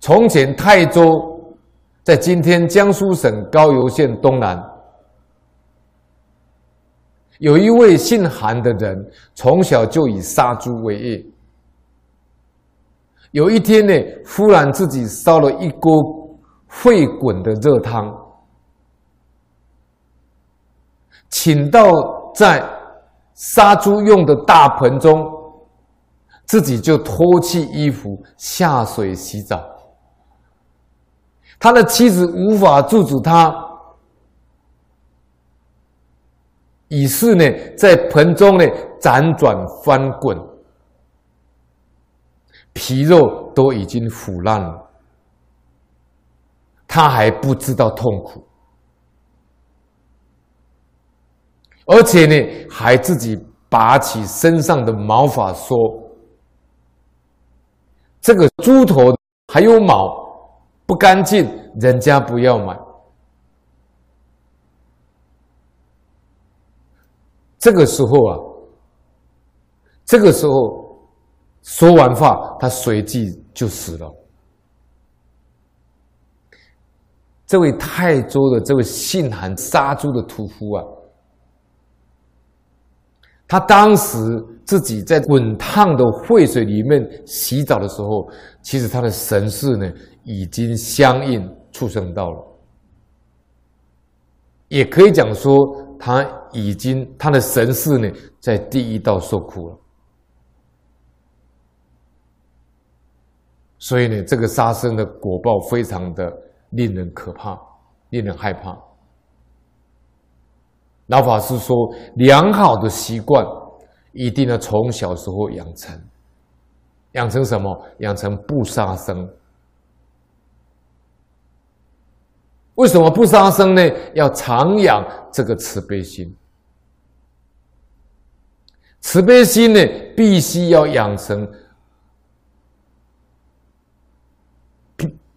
从前泰州在今天江苏省高邮县东南，有一位姓韩的人，从小就以杀猪为业。有一天呢，忽然自己烧了一锅沸滚的热汤，请到在杀猪用的大盆中，自己就脱去衣服下水洗澡。他的妻子无法阻止他，于是呢，在盆中呢辗转翻滚。皮肉都已经腐烂了，他还不知道痛苦，而且呢，还自己拔起身上的毛发说：“这个猪头还有毛，不干净，人家不要买。”这个时候啊，这个时候。说完话，他随即就死了。这位泰州的这位姓韩杀猪的屠夫啊，他当时自己在滚烫的沸水里面洗澡的时候，其实他的神识呢已经相应畜生道了，也可以讲说他已经他的神识呢在地狱道受苦了。所以呢，这个杀生的果报非常的令人可怕，令人害怕。老法师说，良好的习惯一定要从小时候养成，养成什么？养成不杀生。为什么不杀生呢？要常养这个慈悲心。慈悲心呢，必须要养成。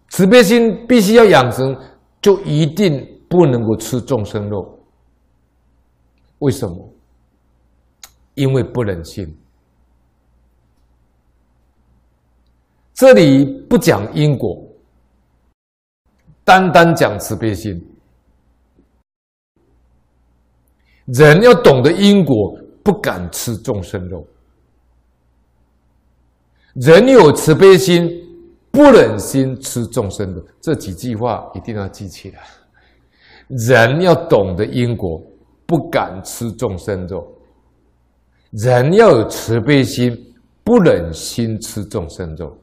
慈悲心必须要养成，就一定不能够吃众生肉。为什么？因为不忍心。这里不讲因果，单单讲慈悲心。人要懂得因果，不敢吃众生肉。人有慈悲心。不忍心吃众生的这几句话一定要记起来。人要懂得因果，不敢吃众生肉；人要有慈悲心，不忍心吃众生肉；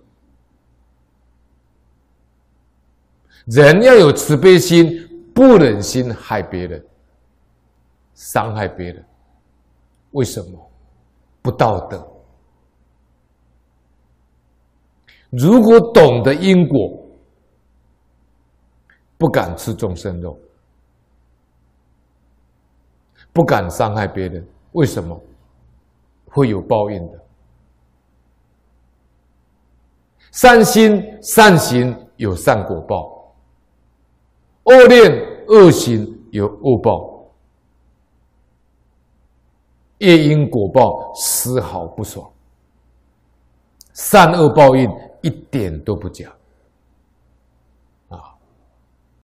人要有慈悲心，不忍心害别人、伤害别人。为什么？不道德。如果懂得因果，不敢吃众生肉，不敢伤害别人，为什么？会有报应的。善心善行有善果报，恶念恶行有恶报，业因果报丝毫不爽，善恶报应。一点都不假。